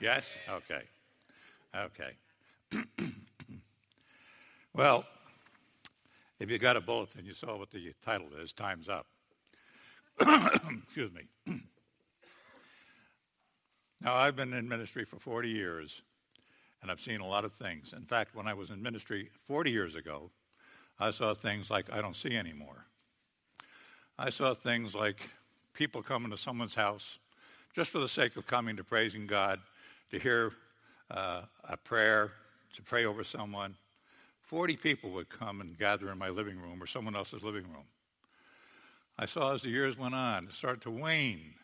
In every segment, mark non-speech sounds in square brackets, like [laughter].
Yes? Okay. Okay. [clears throat] well, if you got a bulletin, you saw what the title is Time's Up. [coughs] Excuse me. [clears throat] now, I've been in ministry for 40 years, and I've seen a lot of things. In fact, when I was in ministry 40 years ago, I saw things like I don't see anymore. I saw things like people coming to someone's house just for the sake of coming to praising God, to hear uh, a prayer, to pray over someone. 40 people would come and gather in my living room or someone else's living room. I saw as the years went on, it started to wane.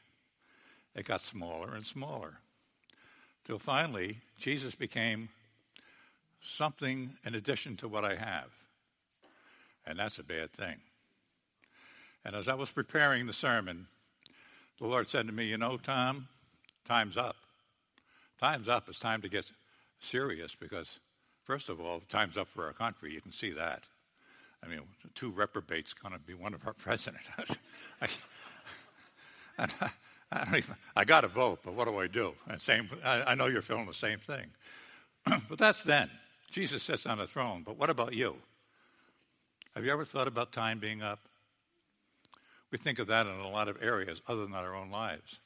It got smaller and smaller. Till finally, Jesus became something in addition to what I have. And that's a bad thing. And as I was preparing the sermon, the Lord said to me, You know, Tom, time's up. Time's up. It's time to get serious because, first of all, time's up for our country. You can see that. I mean, two reprobates going to be one of our [laughs] president. I, I, I, don't even, I got to vote, but what do I do? And same, I, I know you're feeling the same thing. [clears throat] but that's then. Jesus sits on the throne. But what about you? Have you ever thought about time being up? We think of that in a lot of areas other than our own lives.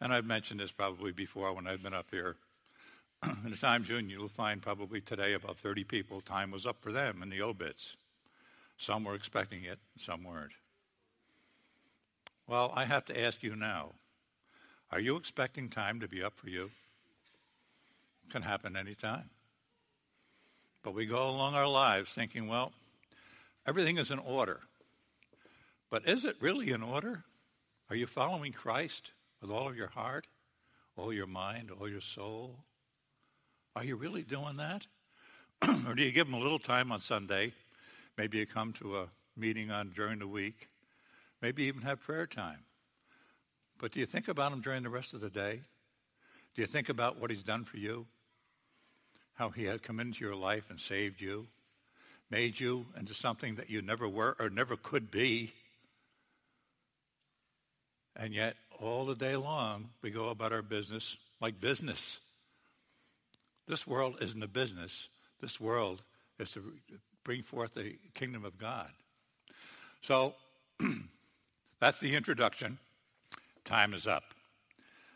And I've mentioned this probably before when I've been up here. [clears throat] in the Times Union, you'll find probably today about 30 people, time was up for them in the obits. Some were expecting it, some weren't. Well, I have to ask you now are you expecting time to be up for you? It can happen anytime. But we go along our lives thinking, well, everything is in order. But is it really in order? Are you following Christ with all of your heart, all your mind, all your soul? Are you really doing that? [clears throat] or do you give them a little time on Sunday? Maybe you come to a meeting on during the week. Maybe even have prayer time. But do you think about him during the rest of the day? Do you think about what he's done for you? How he had come into your life and saved you, made you into something that you never were or never could be. And yet, all the day long, we go about our business like business. This world isn't a business. This world is to bring forth the kingdom of God. So [clears throat] that's the introduction. Time is up.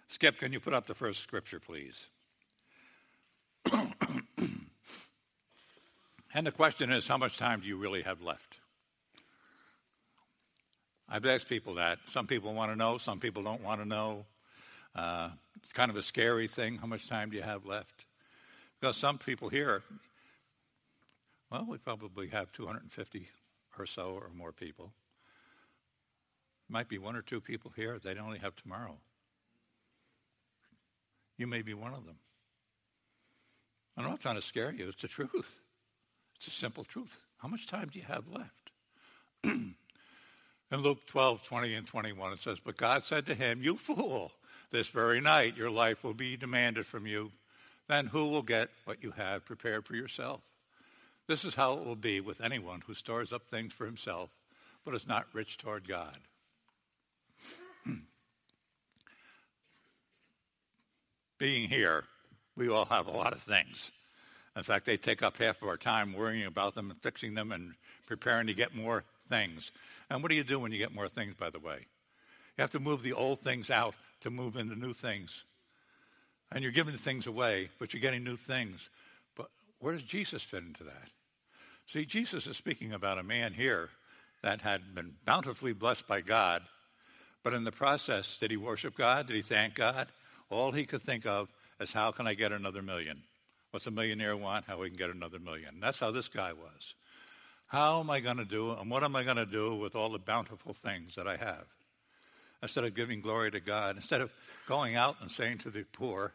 Skip, can you put up the first scripture, please? [clears throat] and the question is how much time do you really have left? I've asked people that. Some people want to know, some people don't want to know. Uh, it's kind of a scary thing. How much time do you have left? Because some people here, well, we probably have 250 or so or more people. Might be one or two people here, they'd only have tomorrow. You may be one of them. I'm not trying to scare you, it's the truth. It's a simple truth. How much time do you have left? [clears throat] In Luke 12, 20 and 21, it says, But God said to him, You fool, this very night your life will be demanded from you then who will get what you have prepared for yourself? This is how it will be with anyone who stores up things for himself, but is not rich toward God. [clears throat] Being here, we all have a lot of things. In fact, they take up half of our time worrying about them and fixing them and preparing to get more things. And what do you do when you get more things, by the way? You have to move the old things out to move into new things and you're giving things away, but you're getting new things. But where does Jesus fit into that? See, Jesus is speaking about a man here that had been bountifully blessed by God, but in the process, did he worship God? Did he thank God? All he could think of is how can I get another million? What's a millionaire want? How we can get another million. That's how this guy was. How am I going to do, and what am I going to do with all the bountiful things that I have? Instead of giving glory to God, instead of going out and saying to the poor,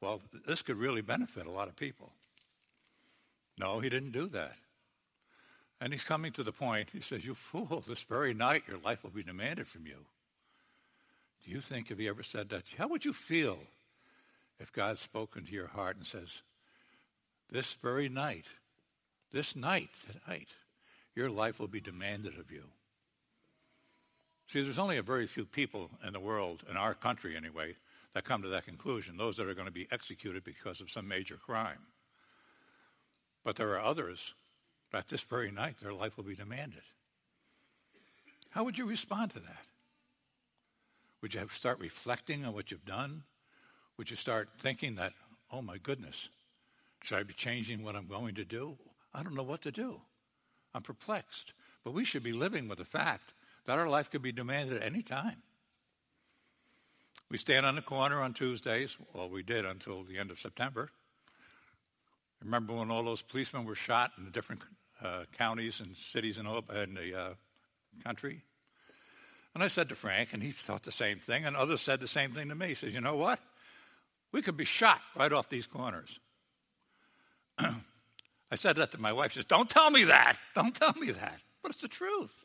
well, this could really benefit a lot of people. No, he didn't do that. And he's coming to the point, he says, You fool, [laughs] this very night your life will be demanded from you. Do you think, if he ever said that, how would you feel if God spoke into your heart and says, This very night, this night, tonight, your life will be demanded of you? See, there's only a very few people in the world, in our country anyway, that come to that conclusion, those that are going to be executed because of some major crime. But there are others that this very night their life will be demanded. How would you respond to that? Would you start reflecting on what you've done? Would you start thinking that, oh my goodness, should I be changing what I'm going to do? I don't know what to do. I'm perplexed. But we should be living with the fact that our life could be demanded at any time. We stand on the corner on Tuesdays. Well, we did until the end of September. Remember when all those policemen were shot in the different uh, counties and cities in, in the uh, country? And I said to Frank, and he thought the same thing, and others said the same thing to me. He says, You know what? We could be shot right off these corners. [clears throat] I said that to my wife. She says, Don't tell me that. Don't tell me that. But it's the truth.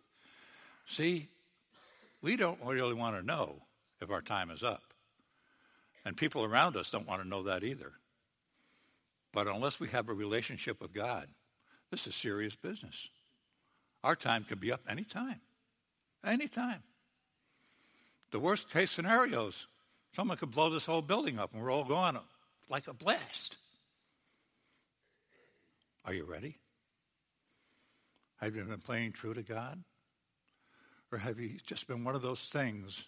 See, we don't really want to know if our time is up. And people around us don't want to know that either. But unless we have a relationship with God, this is serious business. Our time could be up anytime. Anytime. The worst case scenarios, someone could blow this whole building up and we're all gone like a blast. Are you ready? Have you been playing true to God? Or have you just been one of those things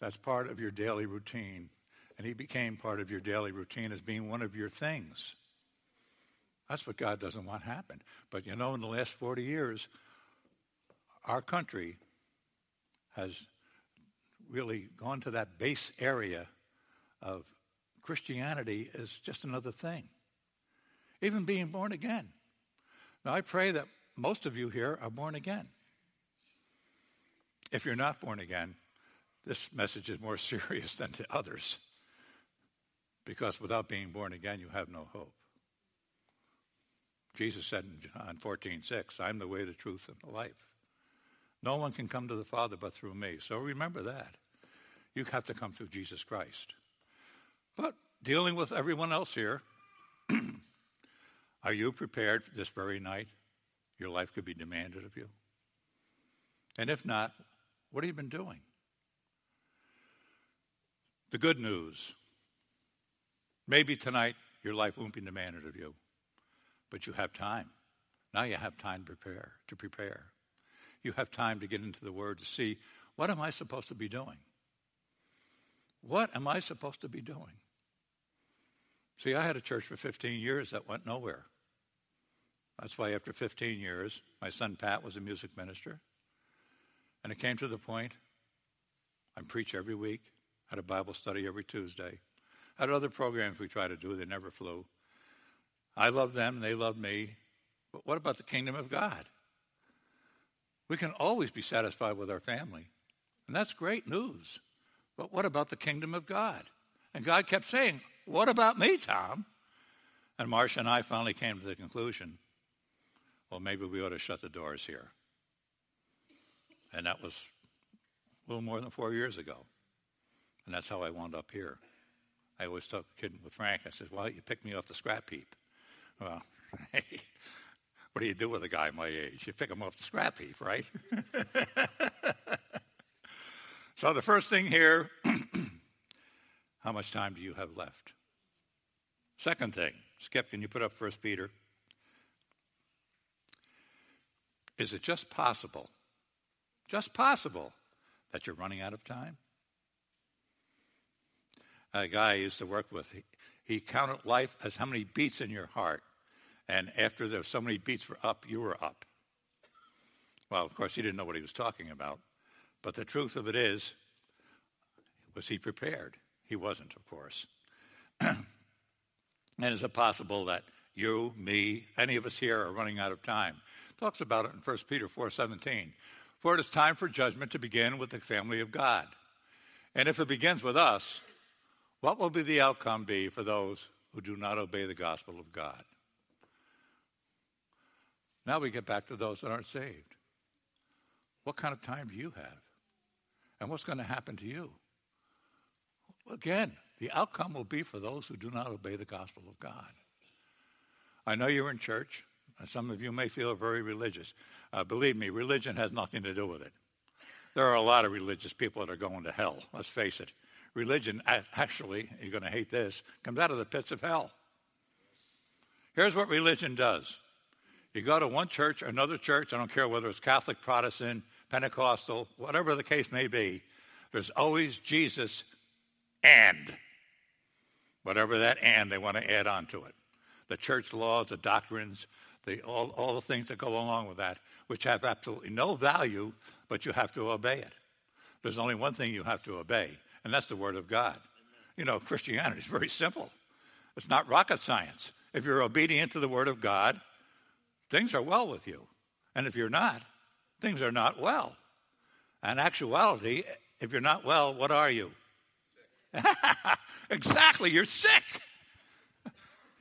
that's part of your daily routine? And he became part of your daily routine as being one of your things. That's what God doesn't want happen. But you know, in the last 40 years, our country has really gone to that base area of Christianity as just another thing. Even being born again. Now, I pray that most of you here are born again. If you're not born again, this message is more [laughs] serious than the others. Because without being born again, you have no hope. Jesus said in John 14, 6, I'm the way, the truth, and the life. No one can come to the Father but through me. So remember that. You have to come through Jesus Christ. But dealing with everyone else here, are you prepared for this very night? Your life could be demanded of you. And if not, what have you been doing? The good news maybe tonight your life won't be demanded of you, but you have time. Now you have time to prepare, to prepare. You have time to get into the Word to see what am I supposed to be doing? What am I supposed to be doing? See, I had a church for 15 years that went nowhere. That's why after 15 years, my son Pat was a music minister. And it came to the point I preach every week, had a Bible study every Tuesday, had other programs we try to do, they never flew. I love them, they love me. But what about the kingdom of God? We can always be satisfied with our family. And that's great news. But what about the kingdom of God? And God kept saying, What about me, Tom? And Marcia and I finally came to the conclusion well, maybe we ought to shut the doors here. And that was a little more than four years ago. And that's how I wound up here. I always talk kidding with Frank. I said, Well, you picked me off the scrap heap. Well, hey, [laughs] what do you do with a guy my age? You pick him off the scrap heap, right? [laughs] so the first thing here [clears throat] how much time do you have left? Second thing, Skip, can you put up First Peter? Is it just possible, just possible, that you're running out of time? A guy I used to work with, he, he counted life as how many beats in your heart. And after there so many beats were up, you were up. Well, of course, he didn't know what he was talking about. But the truth of it is, was he prepared? He wasn't, of course. [clears throat] and is it possible that you, me, any of us here are running out of time? Talks about it in 1 Peter 4:17. For it is time for judgment to begin with the family of God. And if it begins with us, what will be the outcome be for those who do not obey the gospel of God? Now we get back to those that aren't saved. What kind of time do you have? And what's going to happen to you? Again, the outcome will be for those who do not obey the gospel of God. I know you're in church. Some of you may feel very religious. Uh, believe me, religion has nothing to do with it. There are a lot of religious people that are going to hell. Let's face it. Religion, actually, you're going to hate this, comes out of the pits of hell. Here's what religion does you go to one church, another church, I don't care whether it's Catholic, Protestant, Pentecostal, whatever the case may be, there's always Jesus and whatever that and they want to add on to it. The church laws, the doctrines, the, all, all the things that go along with that, which have absolutely no value, but you have to obey it. There's only one thing you have to obey, and that's the Word of God. You know, Christianity is very simple. It's not rocket science. If you're obedient to the Word of God, things are well with you. And if you're not, things are not well. And actuality, if you're not well, what are you? [laughs] exactly, you're sick.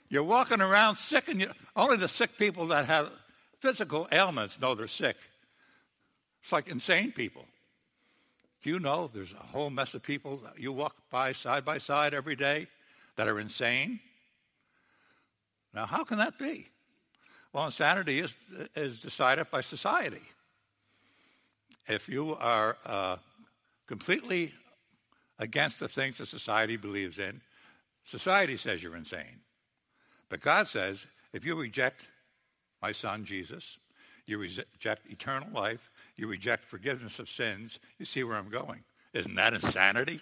You're walking around sick, and you, only the sick people that have physical ailments know they're sick. It's like insane people. Do you know there's a whole mess of people that you walk by side by side every day that are insane? Now, how can that be? Well, insanity is, is decided by society. If you are uh, completely against the things that society believes in, society says you're insane. But God says if you reject my son Jesus, you reject eternal life, you reject forgiveness of sins, you see where I'm going. Isn't that insanity?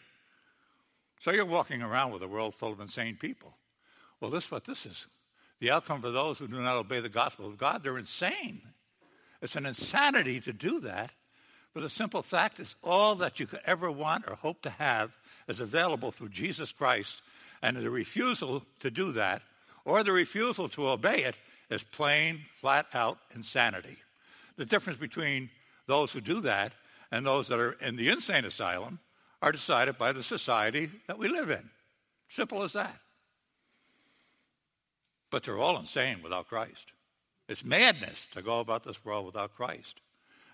So you're walking around with a world full of insane people. Well, this is what this is. The outcome for those who do not obey the gospel of God, they're insane. It's an insanity to do that. But the simple fact is, all that you could ever want or hope to have is available through Jesus Christ. And the refusal to do that, or the refusal to obey it, is plain, flat out insanity. The difference between those who do that and those that are in the insane asylum are decided by the society that we live in. Simple as that. But they're all insane without Christ. It's madness to go about this world without Christ.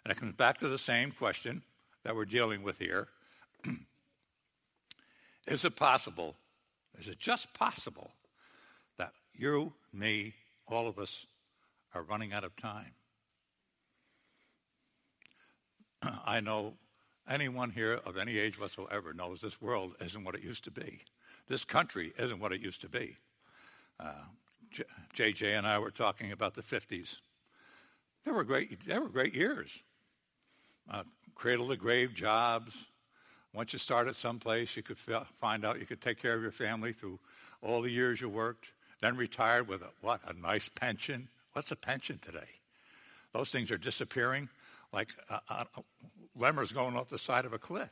And it comes back to the same question that we're dealing with here. [clears throat] is it possible, is it just possible you, me, all of us are running out of time? [clears throat] I know anyone here of any age whatsoever knows this world isn't what it used to be. This country isn't what it used to be. Uh, JJ and I were talking about the 50s. They were great, they were great years. Uh, cradle to grave jobs. Once you started someplace, you could find out you could take care of your family through all the years you worked. Then retired with a, what, a nice pension. What's a pension today? Those things are disappearing like uh, uh, lemurs going off the side of a cliff.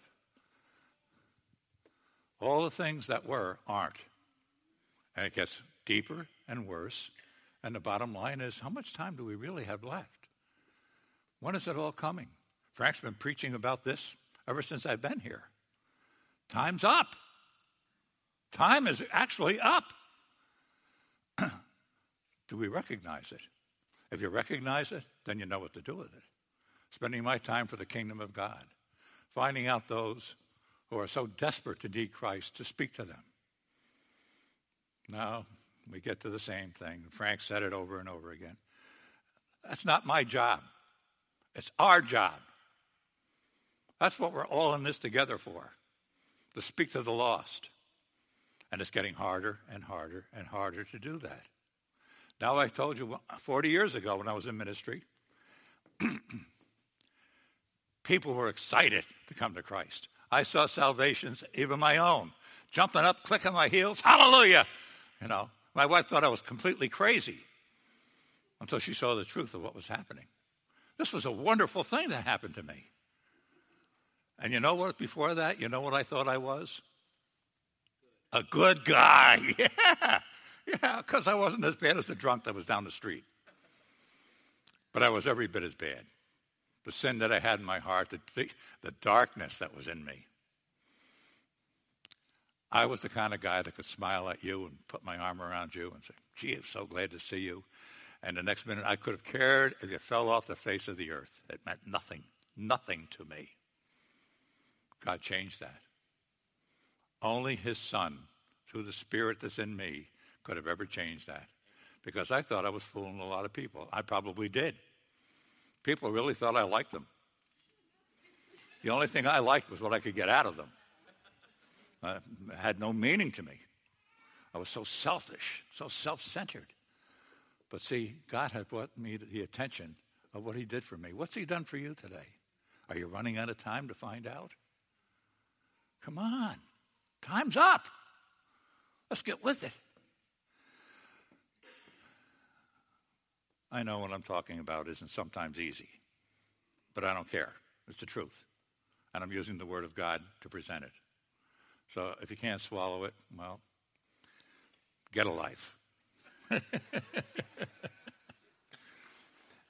All the things that were aren't. And it gets deeper and worse. And the bottom line is how much time do we really have left? When is it all coming? Frank's been preaching about this ever since I've been here. Time's up. Time is actually up. Do we recognize it? If you recognize it, then you know what to do with it. Spending my time for the kingdom of God, finding out those who are so desperate to need Christ to speak to them. Now, we get to the same thing. Frank said it over and over again. That's not my job. It's our job. That's what we're all in this together for to speak to the lost. And it's getting harder and harder and harder to do that. Now, I told you 40 years ago when I was in ministry, [clears throat] people were excited to come to Christ. I saw salvations, even my own, jumping up, clicking my heels, hallelujah, you know. My wife thought I was completely crazy until she saw the truth of what was happening. This was a wonderful thing that happened to me. And you know what? Before that, you know what I thought I was? A good guy. [laughs] Yeah. Yeah, because I wasn't as bad as the drunk that was down the street. But I was every bit as bad. The sin that I had in my heart, the, the, the darkness that was in me. I was the kind of guy that could smile at you and put my arm around you and say, gee, I'm so glad to see you. And the next minute, I could have cared if you fell off the face of the earth. It meant nothing, nothing to me. God changed that. Only His Son, through the Spirit that's in me, could have ever changed that. Because I thought I was fooling a lot of people. I probably did. People really thought I liked them. The only thing I liked was what I could get out of them. uh, had no meaning to me. I was so selfish, so self centered. But see, God had brought me the attention of what He did for me. What's He done for you today? Are you running out of time to find out? Come on, time's up. Let's get with it. I know what I'm talking about isn't sometimes easy, but I don't care. It's the truth. And I'm using the Word of God to present it. So if you can't swallow it, well, get a life. [laughs]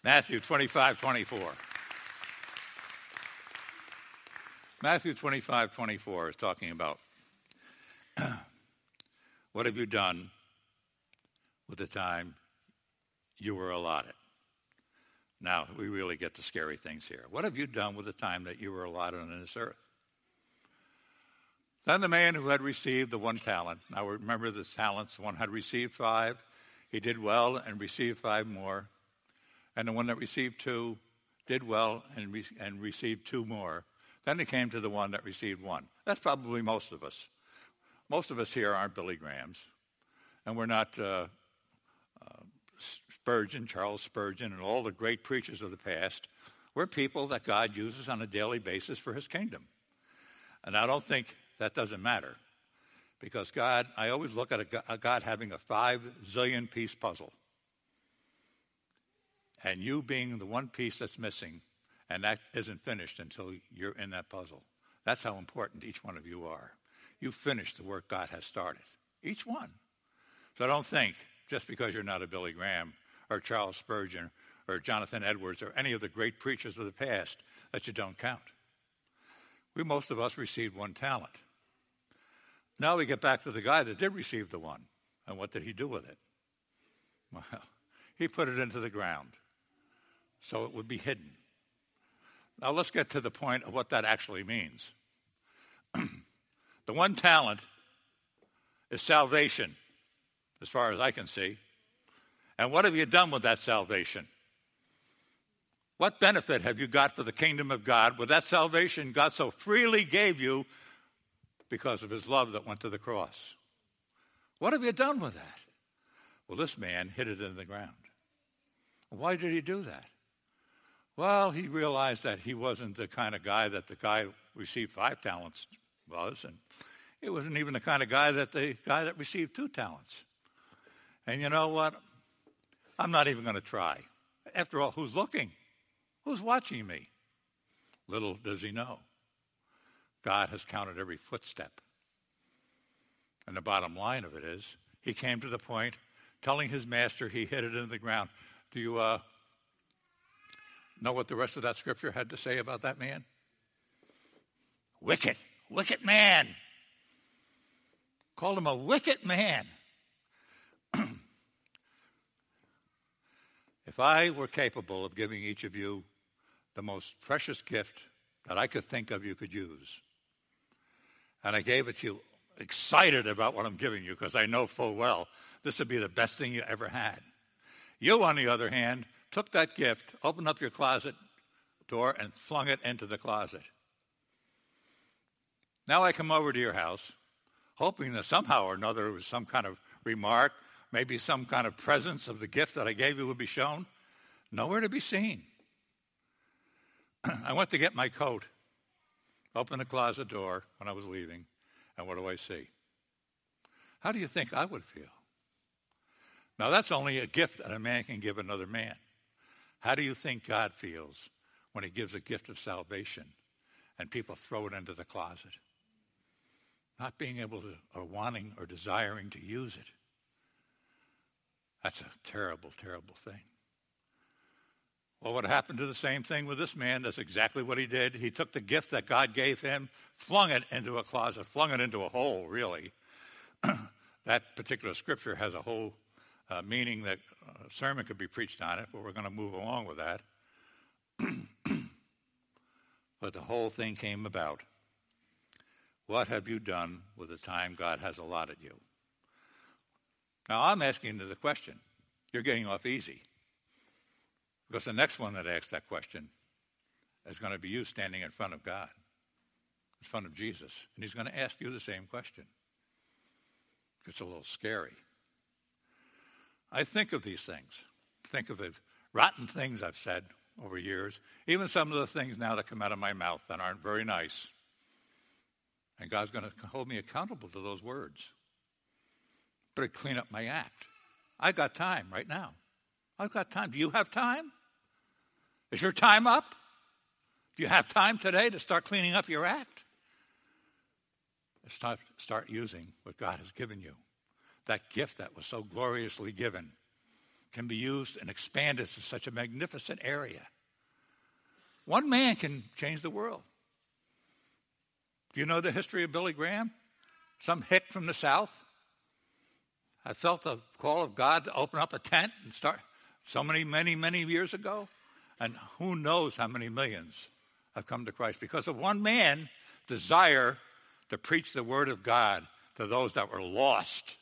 Matthew 25, 24. Matthew 25, 24 is talking about [clears throat] what have you done with the time you were allotted? Now, we really get the scary things here. What have you done with the time that you were allotted on this earth? Then the man who had received the one talent, now remember the talents, one had received five, he did well and received five more. And the one that received two did well and, re- and received two more. Then he came to the one that received one. That's probably most of us. Most of us here aren't Billy Grahams, and we're not uh, Spurgeon, Charles Spurgeon, and all the great preachers of the past. We're people that God uses on a daily basis for his kingdom. And I don't think that doesn't matter. Because God, I always look at a, God having a five zillion piece puzzle. And you being the one piece that's missing, and that isn't finished until you're in that puzzle. That's how important each one of you are. You finished the work God has started, each one. So I don't think just because you're not a Billy Graham or Charles Spurgeon or Jonathan Edwards or any of the great preachers of the past that you don't count. We, most of us, received one talent. Now we get back to the guy that did receive the one. And what did he do with it? [laughs] Well, he put it into the ground so it would be hidden. Now let's get to the point of what that actually means. [clears throat] the one talent is salvation, as far as I can see. And what have you done with that salvation? What benefit have you got for the kingdom of God with that salvation God so freely gave you because of his love that went to the cross. What have you done with that? Well, this man hid it in the ground. Why did he do that? Well, he realized that he wasn't the kind of guy that the guy received five talents was, and it wasn't even the kind of guy that the guy that received two talents. And you know what? I'm not even going to try. After all, who's looking? Who's watching me? Little does he know. God has counted every footstep. And the bottom line of it is, he came to the point telling his master he hit it in the ground. Do you uh, know what the rest of that scripture had to say about that man? Wicked, wicked man. Called him a wicked man. If I were capable of giving each of you the most precious gift that I could think of you could use, and I gave it to you excited about what I'm giving you because I know full well this would be the best thing you ever had. You, on the other hand, took that gift, opened up your closet door, and flung it into the closet. Now I come over to your house, hoping that somehow or another it was some kind of remark, maybe some kind of presence of the gift that I gave you would be shown. Nowhere to be seen. [clears throat] I went to get my coat opened the closet door when I was leaving, and what do I see? How do you think I would feel? Now, that's only a gift that a man can give another man. How do you think God feels when he gives a gift of salvation and people throw it into the closet? Not being able to, or wanting, or desiring to use it. That's a terrible, terrible thing. Well, what happened to the same thing with this man? That's exactly what he did. He took the gift that God gave him, flung it into a closet, flung it into a hole, really. [clears throat] that particular scripture has a whole uh, meaning that a sermon could be preached on it, but we're going to move along with that. [clears throat] but the whole thing came about. What have you done with the time God has allotted you? Now, I'm asking you the question. You're getting off easy. Because the next one that asks that question is going to be you standing in front of God. in front of Jesus, and he's going to ask you the same question. It's a little scary. I think of these things, think of the rotten things I've said over years, even some of the things now that come out of my mouth that aren't very nice. And God's going to hold me accountable to those words. Better clean up my act. I got time right now. I've got time. Do you have time? Is your time up? Do you have time today to start cleaning up your act? Start, start using what God has given you. That gift that was so gloriously given can be used and expanded to such a magnificent area. One man can change the world. Do you know the history of Billy Graham? Some hick from the South. I felt the call of God to open up a tent and start so many, many, many years ago. And who knows how many millions have come to Christ because of one man desire to preach the word of God to those that were lost.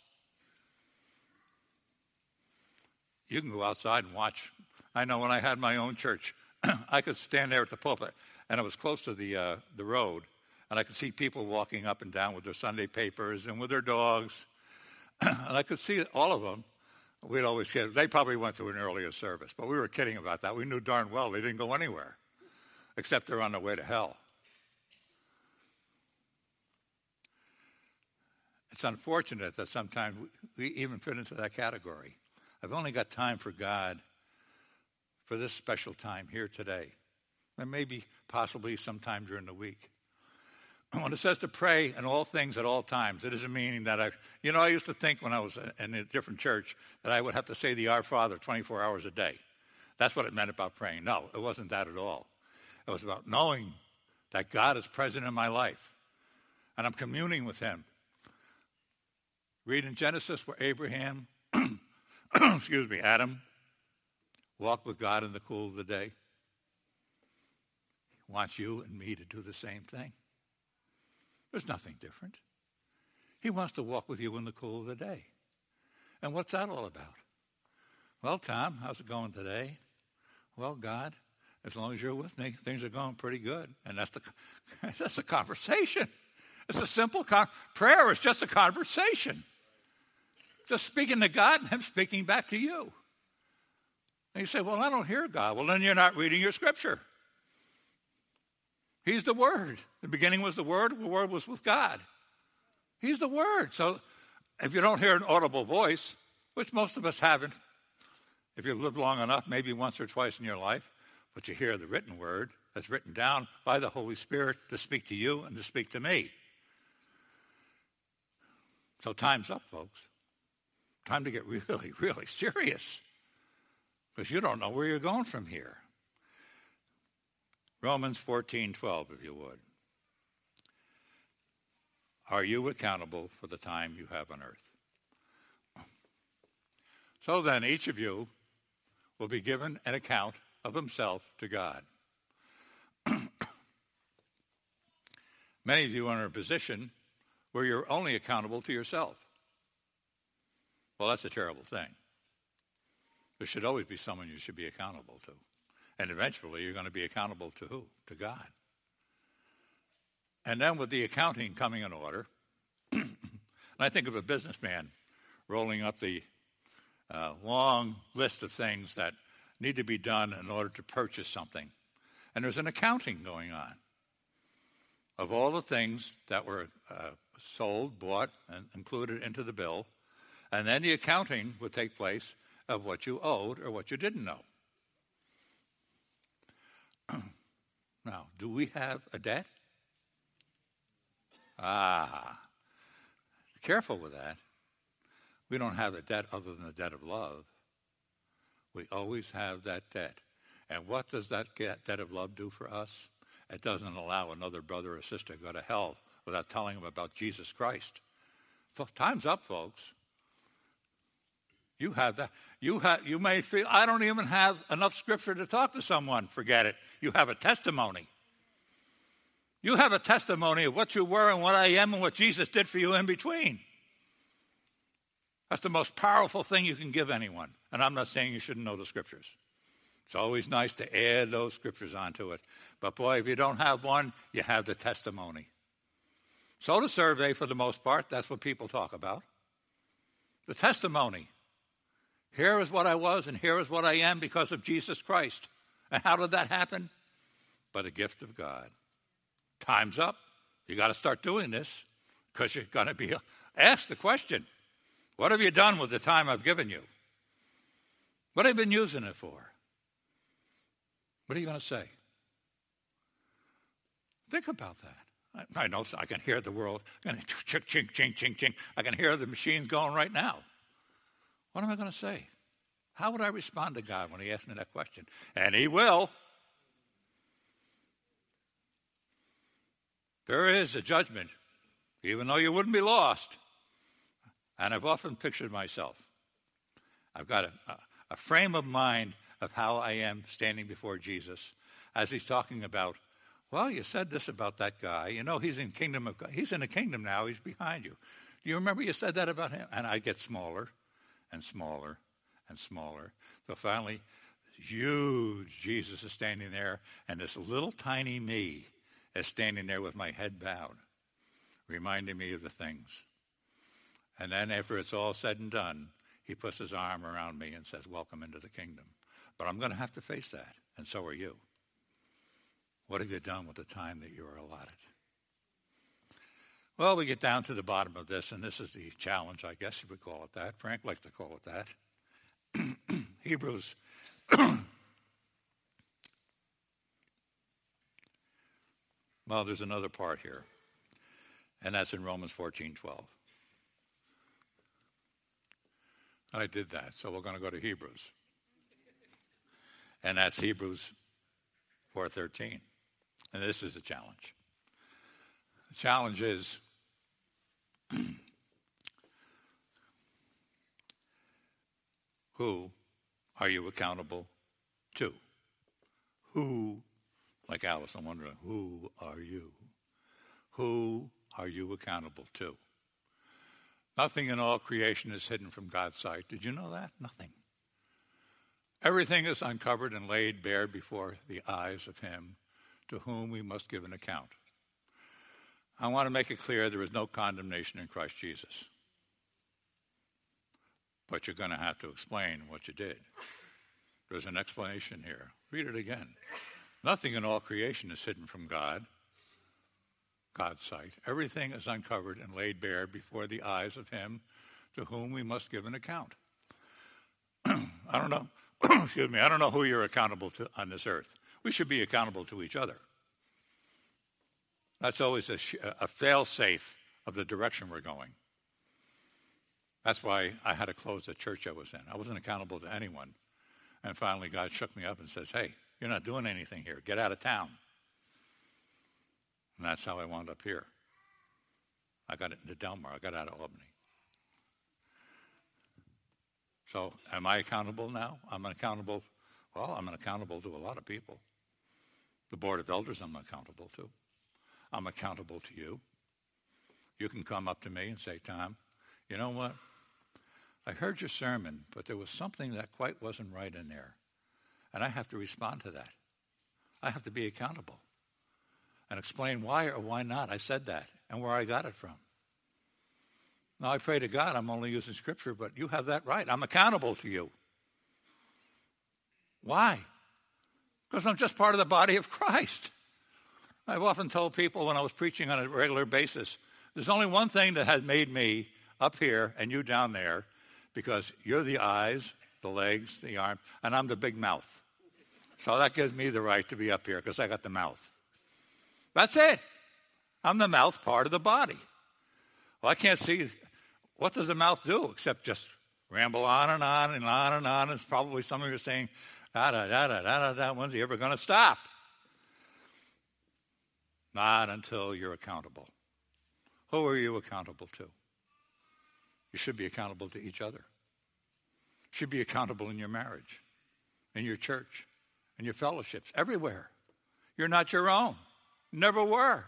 You can go outside and watch. I know when I had my own church, [clears throat] I could stand there at the pulpit, and it was close to the, uh, the road, and I could see people walking up and down with their Sunday papers and with their dogs. And I could see all of them. We'd always kid. They probably went to an earlier service, but we were kidding about that. We knew darn well they didn't go anywhere, except they're on their way to hell. It's unfortunate that sometimes we even fit into that category. I've only got time for God for this special time here today, and maybe possibly sometime during the week. [clears throat] When it says to pray in all things at all times, it isn't meaning that I, you know, I used to think when I was in a different church that I would have to say the Our Father 24 hours a day. That's what it meant about praying. No, it wasn't that at all. It was about knowing that God is present in my life and I'm communing with Him. Read in Genesis where Abraham, [clears throat] excuse me, Adam walked with God in the cool of the day. He wants you and me to do the same thing. There's nothing different. He wants to walk with you in the cool of the day. And what's that all about? Well, Tom, how's it going today? Well, God, as long as you're with me, things are going pretty good. And that's the [laughs] that's a conversation. It's a simple con- prayer is just a conversation. Just speaking to God and Him speaking back to you. And you say, Well, I don't hear God. Well, then you're not reading your scripture. He's the Word. The beginning was the Word, the Word was with God. He's the Word. So if you don't hear an audible voice, which most of us haven't, if you've lived long enough, maybe once or twice in your life, but you hear the written Word that's written down by the Holy Spirit to speak to you and to speak to me. So time's up, folks. Time to get [laughs] really, really serious because you don't know where you're going from here. Romans 14:12 if you would. Are you accountable for the time you have on earth? So then each of you will be given an account of himself to God. [clears throat] Many of you are in a position where you're only accountable to yourself. Well, that's a terrible thing. There should always be someone you should be accountable to. And eventually you're going to be accountable to who? To God. And then with the accounting coming in order, [clears throat] and I think of a businessman rolling up the uh, long list of things that need to be done in order to purchase something. And there's an accounting going on of all the things that were uh, sold, bought, and included into the bill. And then the accounting would take place of what you owed or what you didn't know. Now, do we have a debt? Ah, careful with that. We don't have a debt other than the debt of love. We always have that debt. And what does that debt of love do for us? It doesn't allow another brother or sister to go to hell without telling them about Jesus Christ. Time's up, folks. You have that. You, have, you may feel, I don't even have enough scripture to talk to someone. Forget it. You have a testimony. You have a testimony of what you were and what I am and what Jesus did for you in between. That's the most powerful thing you can give anyone. And I'm not saying you shouldn't know the scriptures. It's always nice to add those scriptures onto it. But boy, if you don't have one, you have the testimony. So the survey, for the most part, that's what people talk about. The testimony. Here is what I was, and here is what I am because of Jesus Christ. And how did that happen? By the gift of God. Time's up. You got to start doing this because you're going to be [laughs] asked the question What have you done with the time I've given you? What have you been using it for? What are you going to say? Think about that. I, I know I can hear the world. Chink, [laughs] chink, chink, chink, chink. I can hear the machines going right now. What am I going to say? How would I respond to God when He asks me that question? And He will. There is a judgment, even though you wouldn't be lost. And I've often pictured myself. I've got a, a, a frame of mind of how I am standing before Jesus as he's talking about, well, you said this about that guy. You know, he's in kingdom of God. He's in the kingdom now. He's behind you. Do you remember you said that about him? And I get smaller and smaller and smaller. So finally, huge Jesus is standing there, and this little tiny me is standing there with my head bowed, reminding me of the things. And then after it's all said and done, he puts his arm around me and says, Welcome into the kingdom. But I'm going to have to face that, and so are you. What have you done with the time that you are allotted? Well, we get down to the bottom of this, and this is the challenge, I guess you would call it that. Frank likes to call it that. [clears throat] Hebrews. [clears throat] well, there's another part here, and that's in Romans 14 12. I did that, so we're going to go to Hebrews. And that's Hebrews 4:13. And this is the challenge. The challenge is who are you accountable to? Who, like Alice, I'm wondering, who are you? Who are you accountable to? Nothing in all creation is hidden from God's sight. Did you know that? Nothing. Everything is uncovered and laid bare before the eyes of Him to whom we must give an account. I want to make it clear there is no condemnation in Christ Jesus. But you're going to have to explain what you did. There's an explanation here. Read it again. Nothing in all creation is hidden from God. God's sight. Everything is uncovered and laid bare before the eyes of Him to whom we must give an account. [clears throat] I don't know. [clears throat] Excuse me. I don't know who you're accountable to on this earth. We should be accountable to each other. That's always a, a fail safe of the direction we're going. That's why I had to close the church I was in. I wasn't accountable to anyone. And finally, God shook me up and says, Hey, you're not doing anything here. Get out of town. And that's how I wound up here. I got into Delmar. I got out of Albany. So am I accountable now? I'm accountable. Well, I'm accountable to a lot of people. The Board of Elders I'm accountable to. I'm accountable to you. You can come up to me and say, Tom, you know what? I heard your sermon, but there was something that quite wasn't right in there. And I have to respond to that. I have to be accountable and explain why or why not I said that and where I got it from. Now, I pray to God I'm only using Scripture, but you have that right. I'm accountable to you. Why? Because I'm just part of the body of Christ. I've often told people when I was preaching on a regular basis there's only one thing that has made me up here and you down there because you're the eyes, the legs, the arms, and I'm the big mouth. So that gives me the right to be up here because I got the mouth. That's it. I'm the mouth part of the body. Well, I can't see what does the mouth do except just ramble on and on and on and on. And it's probably some of you saying, da da da da da da da. When's he ever going to stop? Not until you're accountable. Who are you accountable to? You should be accountable to each other. You should be accountable in your marriage, in your church, in your fellowships, everywhere. You're not your own. Never were.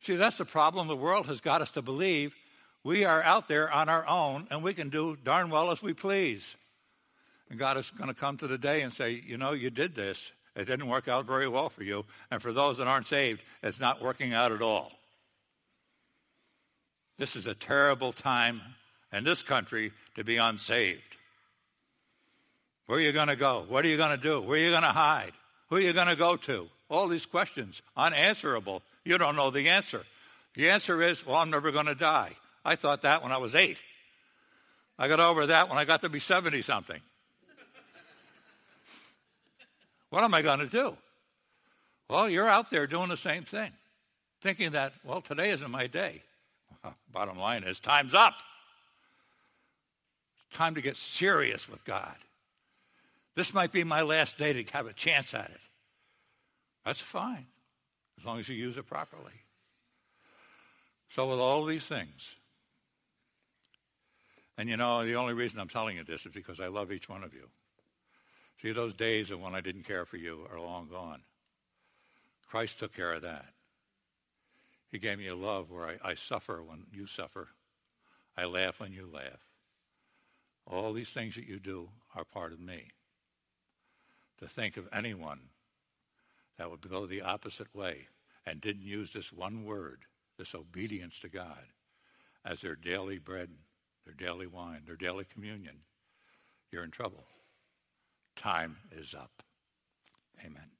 See, that's the problem the world has got us to believe. We are out there on our own and we can do darn well as we please. And God is going to come to the day and say, you know, you did this. It didn't work out very well for you. And for those that aren't saved, it's not working out at all. This is a terrible time in this country to be unsaved. Where are you going to go? What are you going to do? Where are you going to hide? Who are you going to go to? All these questions, unanswerable. You don't know the answer. The answer is, well, I'm never going to die. I thought that when I was eight. I got over that when I got to be 70 something. What am I going to do? Well, you're out there doing the same thing, thinking that, well, today isn't my day. Bottom line is, time's up. It's time to get serious with God. This might be my last day to have a chance at it. That's fine, as long as you use it properly. So, with all these things, and you know, the only reason I'm telling you this is because I love each one of you. See, those days of when I didn't care for you are long gone. Christ took care of that. He gave me a love where I, I suffer when you suffer. I laugh when you laugh. All these things that you do are part of me. To think of anyone that would go the opposite way and didn't use this one word, this obedience to God, as their daily bread, their daily wine, their daily communion, you're in trouble. Time is up. Amen.